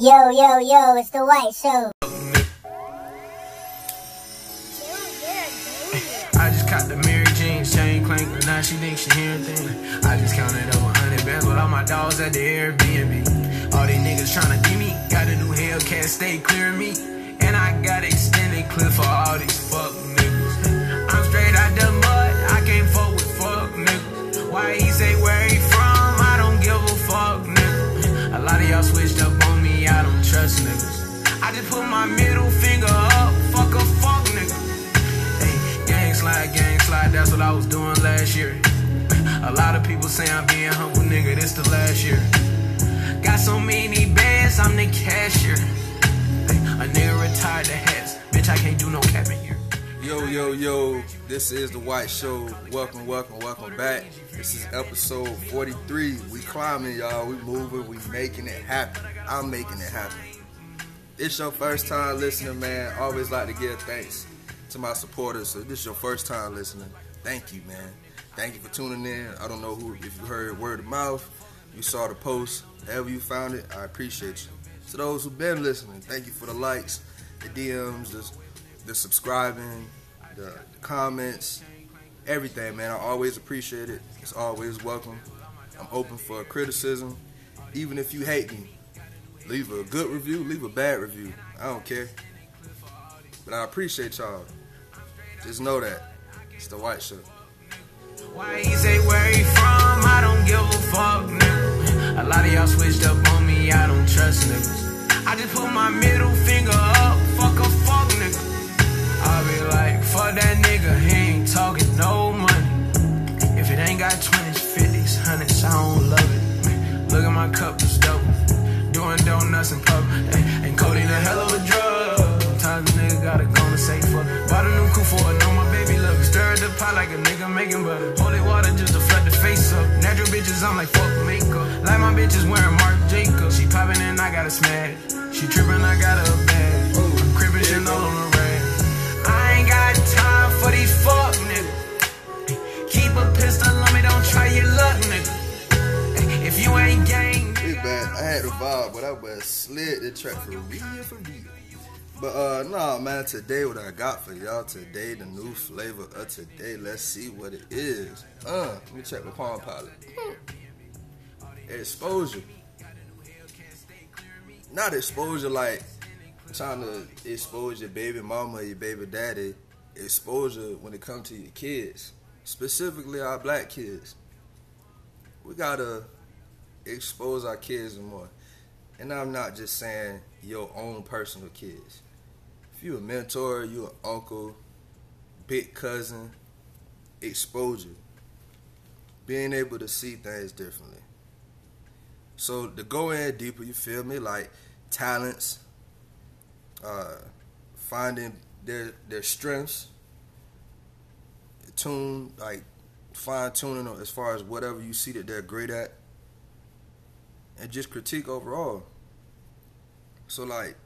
Yo, yo, yo, it's the White Show. I just caught the Mary Jane chain clank, now she thinks she hearing things. I just counted over 100 bands with all my dogs at the Airbnb. All these niggas tryna get me, got a new Hellcat, stay clear of me. And I got extended clip for all these fuck niggas. I'm straight out the mud, I can't fuck with fuck niggas. Why he say where he from? I don't give a fuck, nigga. A lot of y'all switched up I just put my middle finger up, fuck a fuck nigga. Hey, gang slide, gang slide, that's what I was doing last year. A lot of people say I'm being humble, nigga, this the last year. Got so many bands, I'm the cashier. A nigga retired the hats, bitch, I can't do no capping here. Yo, yo, yo, this is the White Show. Welcome, welcome, welcome back. This is episode 43. We climbing, y'all. We moving, we making it happen. I'm making it happen. It's your first time listening, man. Always like to give thanks to my supporters. So this is your first time listening. Thank you, man. Thank you for tuning in. I don't know who if you heard word of mouth, you saw the post, however you found it, I appreciate you. To those who've been listening, thank you for the likes, the DMs, the, the subscribing, the, the comments, everything, man. I always appreciate it. It's always welcome. I'm open for criticism. Even if you hate me, leave a good review, leave a bad review. I don't care. But I appreciate y'all. Just know that. It's the White shirt. Why he say where he from? I don't give a fuck, nigga. A lot of y'all switched up on me, I don't trust niggas. I just put my middle finger up, fuck a fuck nigga. I be like, fuck that nigga, he ain't talking no money. If it ain't got 20s, 50s, 100s, I don't love it. Look at my cup. Doing donuts in public, and, and codeine a hell of a drug. Sometimes a nigga gotta go and say fuck. Bought a new coupe for her, know my baby love it. Stir the pot like a nigga making butter. Holy water just to flood the face up. Natural bitches, I'm like fuck makeup. Like my bitches wearing Marc Jacobs. She popping and I got a smash. She tripping, I got a bag. I'm cribbing Chanel on the rag. I ain't got time for these fuck niggas. Keep a pistol on vibe, but I was slid the track for real, for real. But uh nah man, today what I got for y'all today, the new flavor of today. Let's see what it is. Uh, let me check the Palm Pilot. Exposure. Not exposure like trying to expose your baby mama or your baby daddy. Exposure when it comes to your kids. Specifically our black kids. We gotta expose our kids more. And I'm not just saying your own personal kids. If you a mentor, you an uncle, big cousin, exposure. Being able to see things differently. So to go in deeper, you feel me? Like talents, uh, finding their their strengths, tune like fine tuning as far as whatever you see that they're great at and just critique overall. So like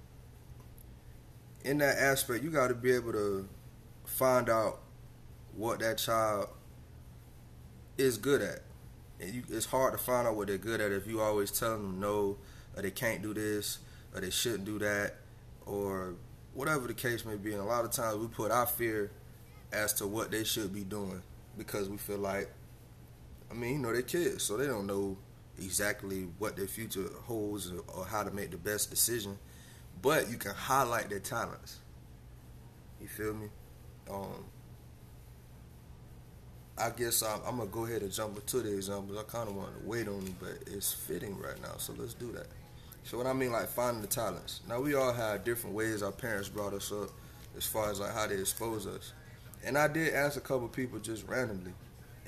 in that aspect, you got to be able to find out what that child is good at. And you, it's hard to find out what they're good at if you always tell them no, or they can't do this, or they shouldn't do that, or whatever the case may be. And a lot of times we put our fear as to what they should be doing because we feel like, I mean, you know, they're kids, so they don't know exactly what their future holds or, or how to make the best decision, but you can highlight their talents. You feel me? Um, I guess I'm, I'm gonna go ahead and jump into the examples. I kind of want to wait on them, but it's fitting right now, so let's do that. So what I mean, like finding the talents. Now we all have different ways our parents brought us up, as far as like how they expose us. And I did ask a couple people just randomly,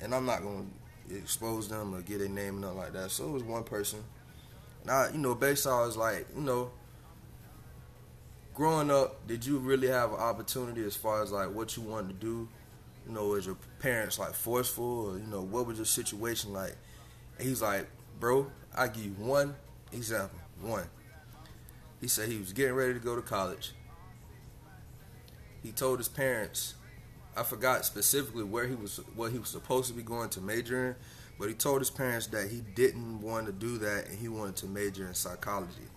and I'm not gonna expose them or get their name and nothing like that. So it was one person. Now, you know, based on is like, you know, growing up, did you really have an opportunity as far as like what you wanted to do? You know, was your parents like forceful or, you know, what was your situation like? And he's like, bro, I give you one example. One. He said he was getting ready to go to college. He told his parents, I forgot specifically where he was what he was supposed to be going to major in, but he told his parents that he didn't want to do that and he wanted to major in psychology.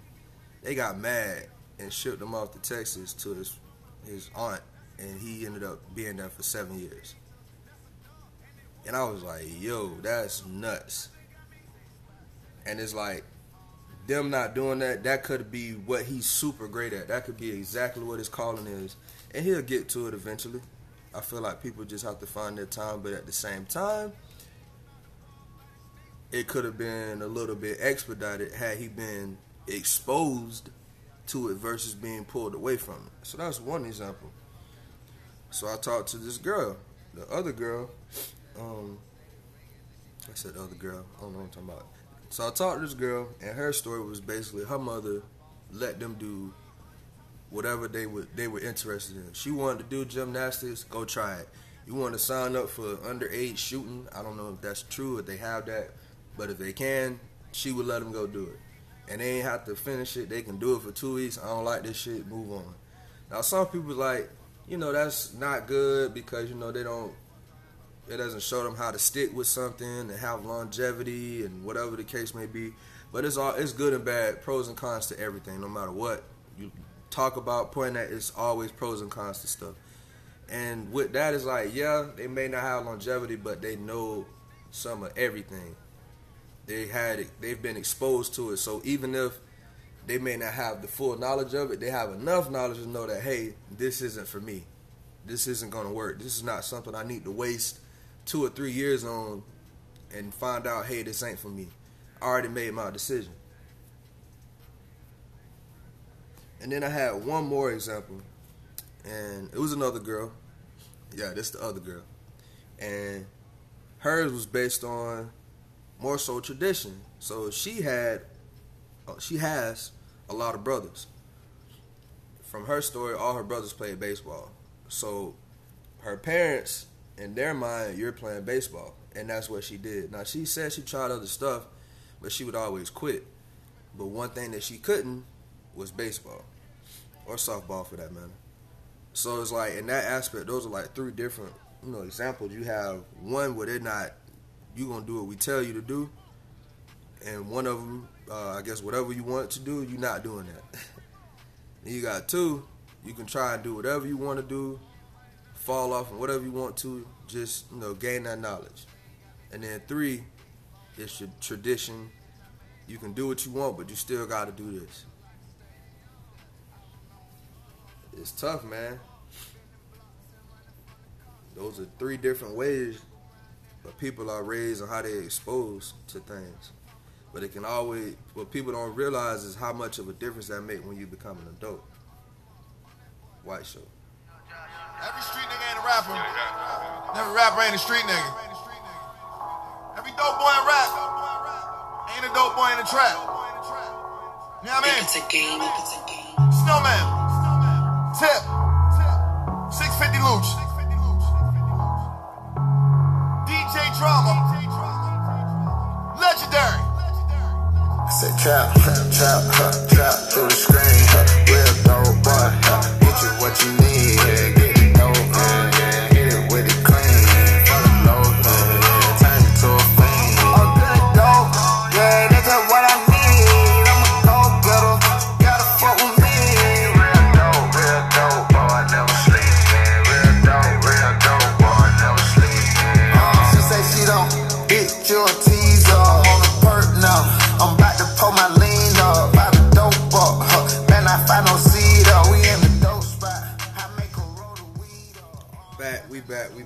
they got mad and shipped him off to Texas to his his aunt, and he ended up being there for seven years. And I was like, yo, that's nuts. And it's like, them not doing that, that could be what he's super great at. That could be exactly what his calling is. And he'll get to it eventually. I feel like people just have to find their time, but at the same time, it could have been a little bit expedited had he been exposed to it versus being pulled away from it. So that's one example. So I talked to this girl. The other girl, um, I said the other girl, I don't know what I'm talking about. So I talked to this girl, and her story was basically her mother let them do whatever they would they were interested in. She wanted to do gymnastics, go try it. You want to sign up for underage shooting? I don't know if that's true if they have that, but if they can, she would let them go do it. And they ain't have to finish it. They can do it for two weeks. I don't like this shit. Move on. Now some people like, you know, that's not good because you know they don't. It doesn't show them how to stick with something and have longevity and whatever the case may be. But it's all it's good and bad, pros and cons to everything, no matter what you talk about. Point that it's always pros and cons to stuff. And with that is like, yeah, they may not have longevity, but they know some of everything. They had it, they've been exposed to it. So even if they may not have the full knowledge of it, they have enough knowledge to know that hey, this isn't for me. This isn't gonna work. This is not something I need to waste two or three years on and find out, hey, this ain't for me. I already made my decision. And then I had one more example, and it was another girl. Yeah, this the other girl, and hers was based on more so tradition. So she had, uh, she has a lot of brothers. From her story, all her brothers played baseball. So her parents, in their mind, you're playing baseball, and that's what she did. Now she said she tried other stuff, but she would always quit. But one thing that she couldn't was baseball or softball for that matter. So it's like in that aspect, those are like three different you know examples. You have one where they're not you gonna do what we tell you to do, and one of them, uh, I guess whatever you want to do, you're not doing that. and you got two, you can try and do whatever you want to do, fall off and whatever you want to, just you know gain that knowledge. And then three, it's your tradition. You can do what you want, but you still got to do this. It's tough, man. Those are three different ways but people are raised and how they're exposed to things. But it can always, what people don't realize is how much of a difference that make when you become an adult. White show. Every street nigga ain't a rapper. Every rapper ain't a street nigga. Every dope boy in rap ain't a dope boy in the trap. You know what I mean? It's a game. It's a game. Snowman. Tip. 650 Luch. DJ Drama. Legendary. I said trap, trap, huh, trap through the screen,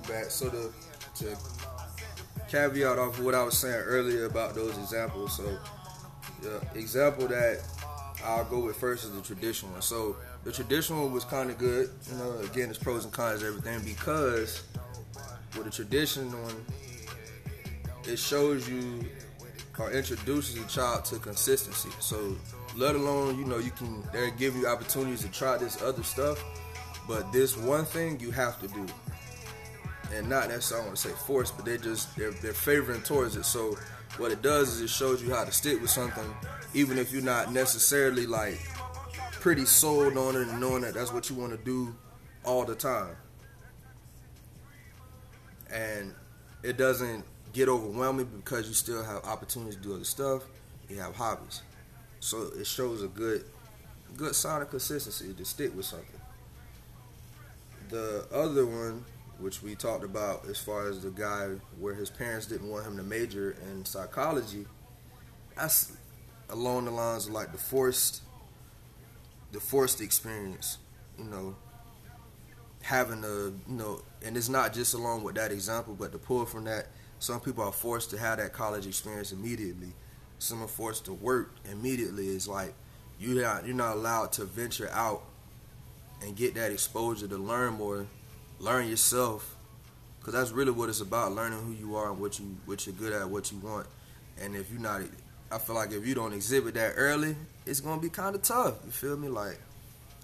back. So to to caveat off of what I was saying earlier about those examples. So the example that I'll go with first is the traditional one. So the traditional one was kind of good. You know, again, it's pros and cons everything because with the traditional one, it shows you or introduces a child to consistency. So let alone, you know, you can they give you opportunities to try this other stuff, but this one thing you have to do. And not necessarily I want to say force, but they just they're they're favoring towards it. So what it does is it shows you how to stick with something, even if you're not necessarily like pretty sold on it and knowing that that's what you want to do all the time. And it doesn't get overwhelming because you still have opportunities to do other stuff. You have hobbies, so it shows a good good sign of consistency to stick with something. The other one, which we talked about as far as the guy where his parents didn't want him to major in psychology, that's along the lines of like the forced the forced experience, you know, having a you know, and it's not just along with that example, but to pull from that, some people are forced to have that college experience immediately. Some are forced to work immediately. It's like you're not you're not allowed to venture out and get that exposure to learn more, learn yourself, because that's really what it's about: learning who you are and what you what you're good at, what you want. And if you're not, I feel like if you don't exhibit that early, it's gonna be kind of tough. You feel me? Like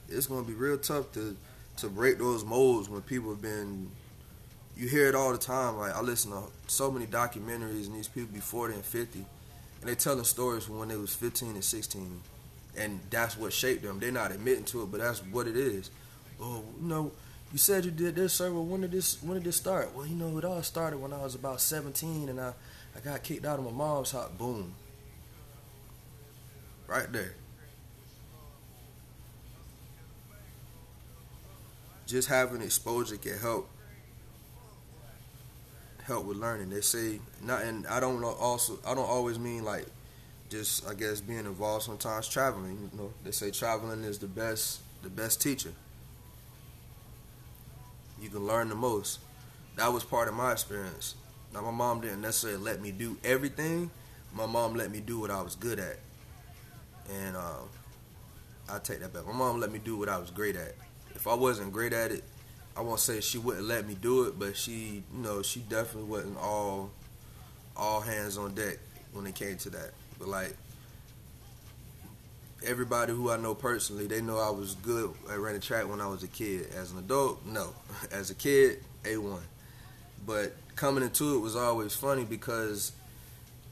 it's gonna be real tough to to break those molds when people have been. You hear it all the time. Like I listen to so many documentaries, and these people be 40 and 50, and they telling stories from when they was 15 and 16 and that's what shaped them. They're not admitting to it, but that's what it is. Oh, know, you said you did this, sir. Well, when did this when did this start? Well, you know, it all started when I was about 17, and I I got kicked out of my mom's house. Boom, right there. Just having exposure can help help with learning. They say not, and I don't know. Also, I don't always mean like just I guess being involved sometimes traveling. You know, they say traveling is the best the best teacher. You can learn the most. That was part of my experience. Now my mom didn't necessarily let me do everything. My mom let me do what I was good at, and um, I take that back. My mom let me do what I was great at. If I wasn't great at it, I won't say she wouldn't let me do it, but she, you know, she definitely wasn't all all hands on deck when it came to that. But like everybody who I know personally, they know I was good at running track when I was a kid. As an adult, no. As a kid, A1. But coming into it was always funny because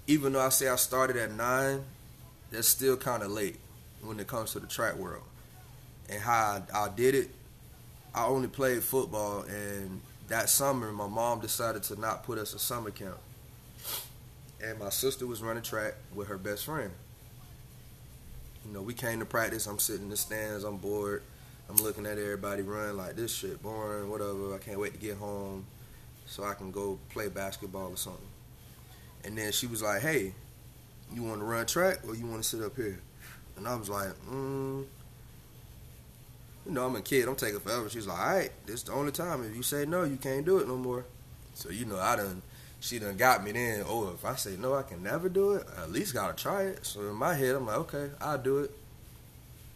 even though I say I started at nine, that's still kind of late when it comes to the track world. And how I, I did it, I only played football, and that summer, my mom decided to not put us a summer camp and my sister was running track with her best friend. You know, we came to practice. I'm sitting in the stands. I'm bored. I'm looking at everybody run like this shit boring, whatever. I can't wait to get home so I can go play basketball or something. And then she was like, "Hey, you want to run track or you want to sit up here?" And I was like, "Mm." You know, I'm a kid. I'm taking forever. She's like, "All right, this is the only time. If you say no, you can't do it no more." So you know, I done she done got me then. Oh, if I say no, I can never do it. I at least gotta try it. So in my head, I'm like, okay, I'll do it.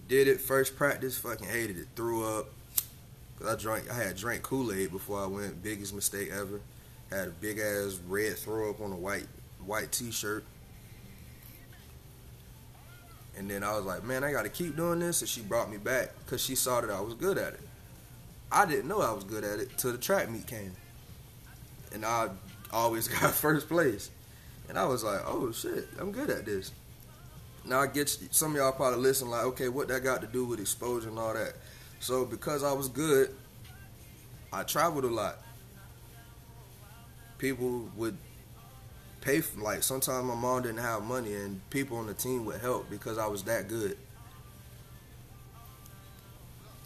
Did it first practice, fucking hated it. Threw up. Cause I drank, I had drank Kool Aid before I went. Biggest mistake ever. Had a big ass red throw up on a white white T-shirt. And then I was like, man, I got to keep doing this. And she brought me back because she saw that I was good at it. I didn't know I was good at it till the track meet came. And I always got first place. And I was like, oh shit, I'm good at this. Now I get some of y'all probably listen like, okay, what that got to do with exposure and all that. So because I was good, I traveled a lot. People would pay for like sometimes my mom didn't have money and people on the team would help because I was that good.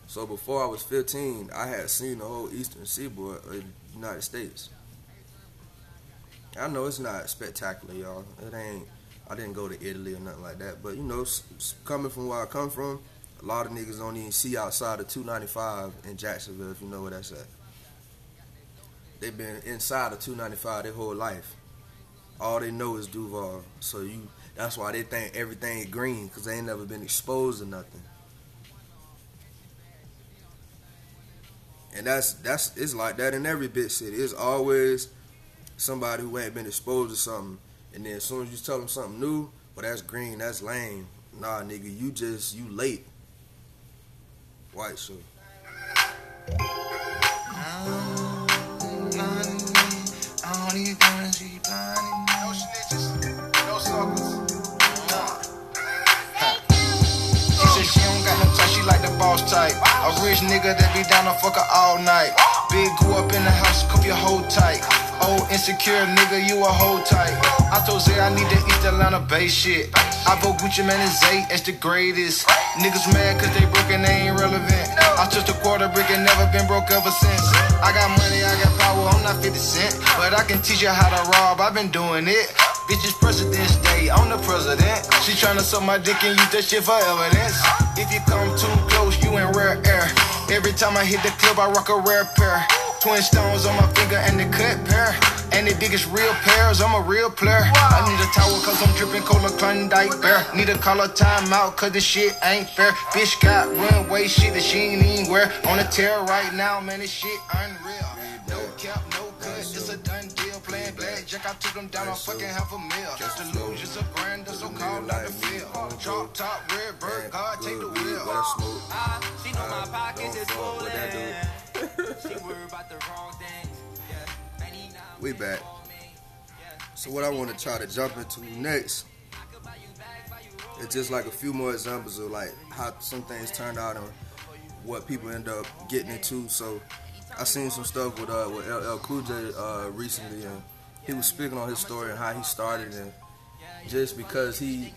So before I was 15, I had seen the whole eastern seaboard of the United States. I know it's not spectacular, y'all. It ain't. I didn't go to Italy or nothing like that. But you know, coming from where I come from, a lot of niggas don't even see outside of 295 in Jacksonville, if you know where that's at. They've been inside of 295 their whole life. All they know is Duval. So you, that's why they think everything is green, because they ain't never been exposed to nothing. And that's that's it's like that in every big city. It's always somebody who ain't been exposed to something, and then as soon as you tell them something new, well, that's green, that's lame. Nah, nigga, you just you late. White no type, like the boss type. A rich nigga that be down to fuck her all night. Big grew up in the house, cup your whole tight. Old Insecure nigga, you a whole tight. I told Zay I need to eat the Atlanta Bay shit. I vote Gucci Mane and Zay as the greatest. Niggas mad cause they broke and they ain't relevant. I touched a quarter brick and never been broke ever since. I got money, I got power, I'm not 50 Cent. But I can teach you how to rob, I've been doing it. Bitch, it's President's Day, I'm the president. She tryna suck my dick and use that shit for evidence. If you come too close, you in rare air. Every time I hit the club, I rock a rare pair. Twin stones on my finger and the cut pair. And the biggest real pairs, I'm a real player. I need a towel cause I'm dripping cola Klondike bear. Need a collar timeout cause this shit ain't fair. Bitch got runway shit that she ain't even wear. On a tear right now, man, this shit unreal. No cap, no cut, it's a done deal. Playing blackjack, I took them down on fucking half a mil. Just to lose, just a grand, that's so called out the field. Drop top, red bird, God, take the wheel. what that smoke? She know my pockets is. She worry about the wrong things. Yeah, We back. So what I want to try to jump into next is just like a few more examples of like how some things turned out and what people end up getting into. So I seen some stuff with uh with LL Cool J uh recently and he was speaking on his story and how he started and just because he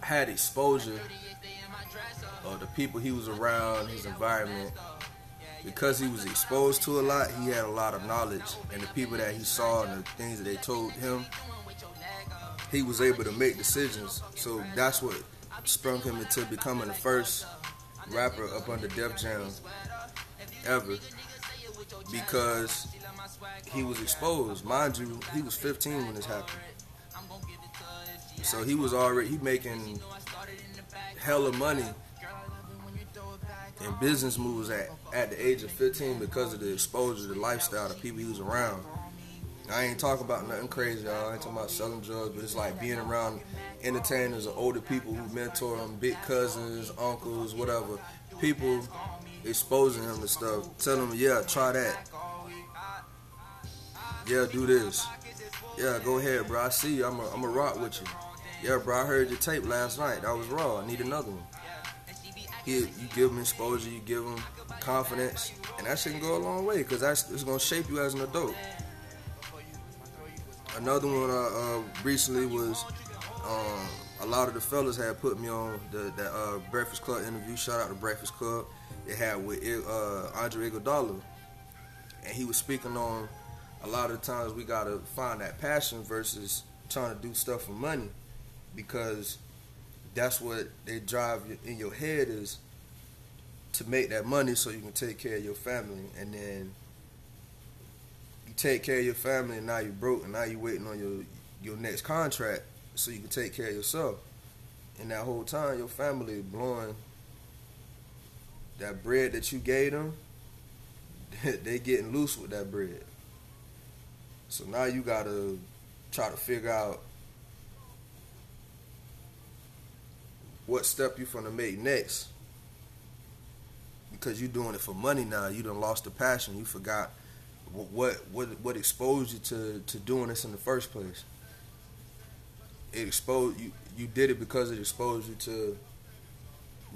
had exposure of the people he was around, his environment, because he was exposed to a lot, he had a lot of knowledge, and the people that he saw and the things that they told him, he was able to make decisions. So that's what sprung him into becoming the first rapper up under Def Jam ever, because he was exposed. Mind you, he was 15 when this happened, so he was already he making hella money and business moves at, at the age of 15 because of the exposure, the lifestyle, the people he was around. I ain't talking about nothing crazy, y'all. I ain't talking about selling drugs, but it's like being around entertainers or older people who mentor him, big cousins, uncles, whatever. People exposing him to stuff, telling him, yeah, try that. Yeah, do this. Yeah, go ahead, bro. I see you. I'm I'm a rock with you. Yeah, bro, I heard your tape last night. That was raw. I need another one. He, you give him exposure, you give him confidence, and that shit can go a long way because that's it's gonna shape you as an adult. Another one uh, uh, recently was um, a lot of the fellas had put me on the that uh, Breakfast Club interview. Shout out to Breakfast Club. It had with uh, Andre Iguodala, and he was speaking on a lot of the times we gotta find that passion versus trying to do stuff for money because that's what they drive in your head is to make that money so you can take care of your family. And then you take care of your family and now you're broke and now you're waiting on your your next contract so you can take care of yourself. And that whole time your family is blowing that bread that you gave them they getting loose with that bread. So now you gotta try to figure out what step you finna make next. Because you're doing it for money now. You done lost the passion. You forgot wh- what what what exposed you to, to doing this in the first place. It exposed you you did it because it exposed you to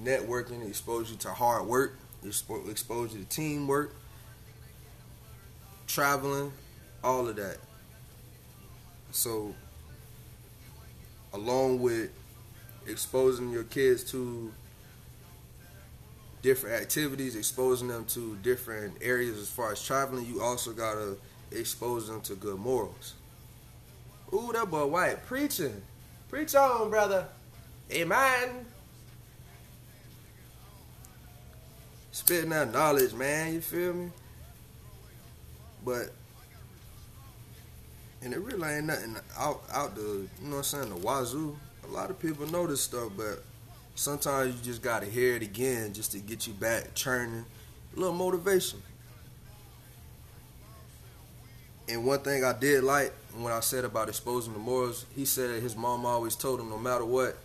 networking, it exposed you to hard work, it exposed you to teamwork, traveling, all of that. So along with exposing your kids to different activities, exposing them to different areas as far as traveling, you also gotta expose them to good morals. Ooh, that boy White preaching. Preach on, brother. Amen. Spitting that knowledge, man, you feel me? But and it really ain't nothing out out the you know what I'm saying, the wazoo. A lot of people know this stuff, but sometimes you just gotta hear it again just to get you back churning. A little motivation. And one thing I did like when I said about exposing the morals, he said his mom always told him no matter what,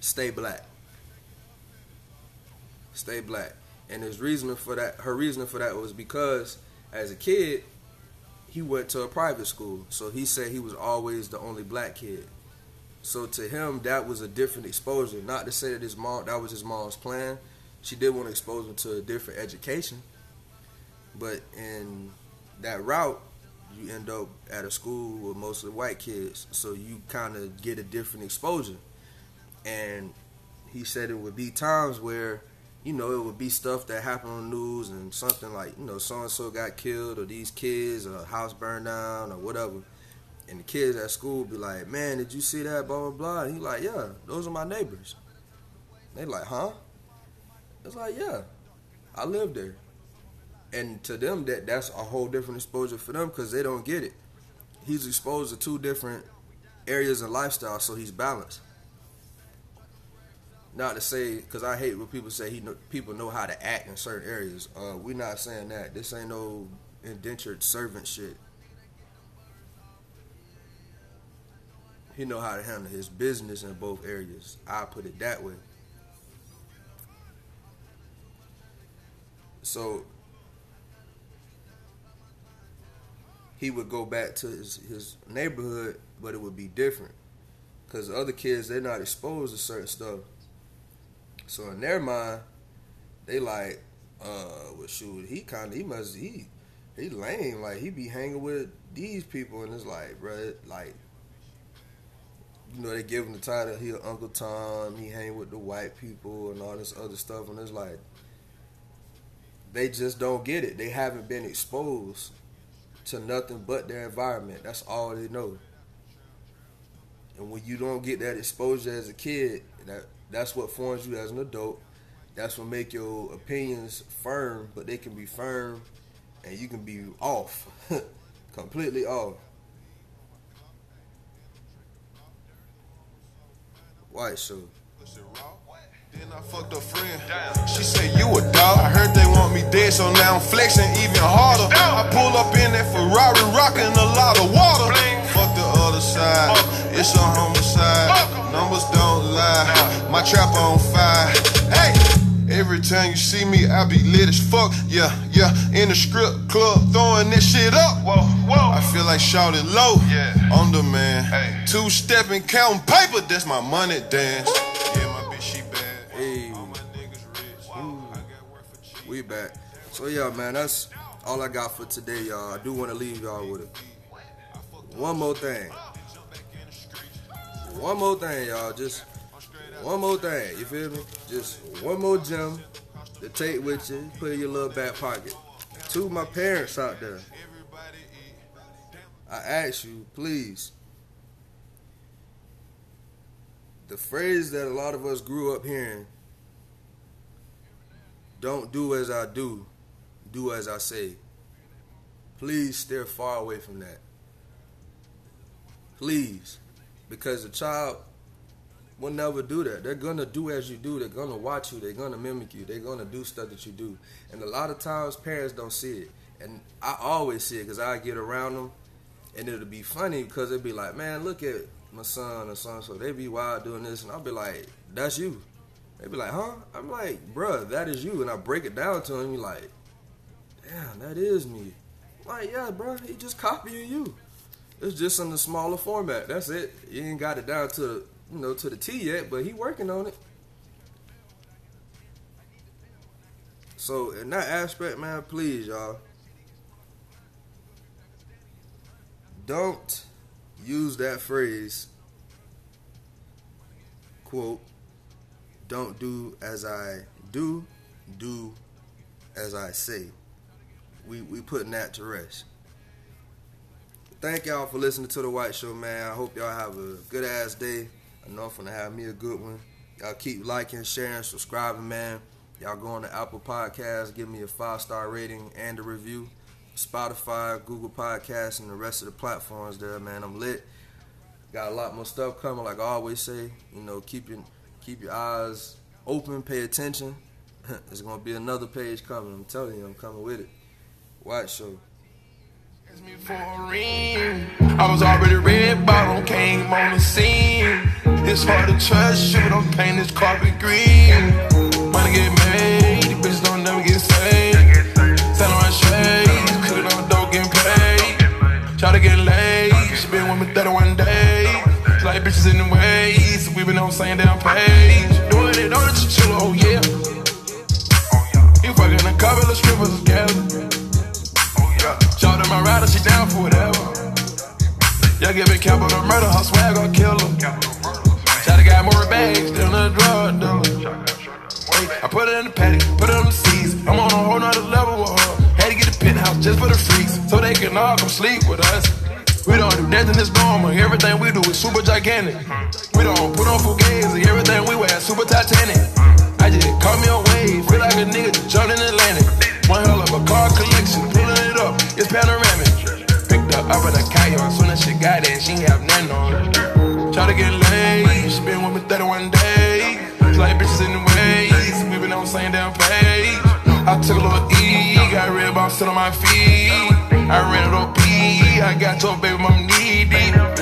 stay black. Stay black. And his reasoning for that her reasoning for that was because as a kid, he went to a private school. So he said he was always the only black kid. So to him, that was a different exposure. Not to say that his mom, that was his mom's plan. She did want to expose him to a different education. But in that route, you end up at a school with mostly white kids, so you kind of get a different exposure. And he said it would be times where, you know, it would be stuff that happened on the news and something like, you know, so and so got killed or these kids or house burned down or whatever. And the kids at school be like, man, did you see that? Blah blah blah. And he like, yeah, those are my neighbors. They like, huh? It's like, yeah, I live there. And to them, that that's a whole different exposure for them because they don't get it. He's exposed to two different areas of lifestyle, so he's balanced. Not to say, because I hate when people say he know, people know how to act in certain areas. Uh, we're not saying that. This ain't no indentured servant shit. He know how to handle his business in both areas. I put it that way. So he would go back to his, his neighborhood, but it would be different because the other kids they're not exposed to certain stuff. So in their mind, they like, uh, well, shoot, he kind of he must he he lame like he be hanging with these people, and it's like, bro, like. You know, they give him the title, he Uncle Tom, he hang with the white people and all this other stuff, and it's like, they just don't get it. They haven't been exposed to nothing but their environment. That's all they know. And when you don't get that exposure as a kid, that that's what forms you as an adult. That's what make your opinions firm, but they can be firm and you can be off. Completely off. White show. Then I fucked a friend. She said, You a dog. I heard they want me dead, so now I'm flexing even harder. I pull up in that Ferrari, rocking a lot of water. Fuck the other side. It's a homicide. Numbers don't lie. My trap on fire. Hey! Every time you see me, I be lit as fuck. Yeah, yeah. In the strip club, throwing this shit up. Whoa, whoa. I feel like shouting low. Yeah. On the man. Hey. Two stepping, counting paper. That's my money dance. Yeah, my bitch, she bad. Hey. All my niggas rich. I got work for cheap. We back. So yeah, man, that's all I got for today, y'all. I do want to leave y'all with it. One more thing. One more thing, y'all. Just one more thing. You feel me? Just one more gem to take with you. Put in your little back pocket. To my parents out there. I ask you, please. The phrase that a lot of us grew up hearing don't do as I do, do as I say. Please steer far away from that. Please. Because the child will never do that. They're gonna do as you do. They're gonna watch you. They're gonna mimic you. They're gonna do stuff that you do. And a lot of times parents don't see it. And I always see it because I get around them and it'll be funny because they'll be like, man, look at my son or son. So they be wild doing this. And I'll be like, that's you. They be like, huh? I'm like, bruh, that is you. And I break it down to him. He like, damn, that is me. I'm like, yeah, bro, he just copying you. It's just in the smaller format. That's it. You ain't got it down to you know, to the T yet, but he working on it. So in that aspect, man, please, y'all, don't use that phrase. Quote don't do as I do, do as I say. We we putting that to rest. Thank y'all for listening to the White Show, man. I hope y'all have a good ass day. I know I'm have me a good one. Y'all keep liking, sharing, subscribing, man. Y'all go on to Apple Podcasts, give me a five star rating and a review. Spotify, Google Podcasts, and the rest of the platforms there, man. I'm lit. Got a lot more stuff coming, like I always say. You know, keep your keep your eyes open, pay attention. There's gonna be another page coming. I'm telling you, I'm coming with it. White Show. I was already red bottom, came on the scene. It's hard to trust you, don't paint this carpet green. Money get made, bitches don't never get saved. Selling around shades, cooking on dope, getting paid. Try to get laid, she been with me 31 days. Like bitches in the ways, we been on same damn page. Doing it on the chinchilla, oh yeah. You fucking a couple of strippers together. Shout out my rider, she down for whatever. Y'all giving capital murder, her swag gon' kill her. Shotty got more bags than a drug dealer. I put it in the paddock, put it on the seats. I'm on a whole nother level with her. Had to get a penthouse just for the freaks, so they can all come sleep with us. We don't do nothing that's normal. Everything we do is super gigantic. We don't put on fugazi. Everything we wear is super titanic. I just caught me a wave. Feel like a nigga just jumped in Atlantic. One hell of a car collection. Pulling it up. It's panoramic. Picked up up in a Cayenne. Soon as she got it, she ain't have nothing on. Try to get laid. She been with me 31 days. Like bitches in the ways. We been on the same damn page. I took a little E. Got red box still on my feet. I ran it OP. I got a baby mom needy.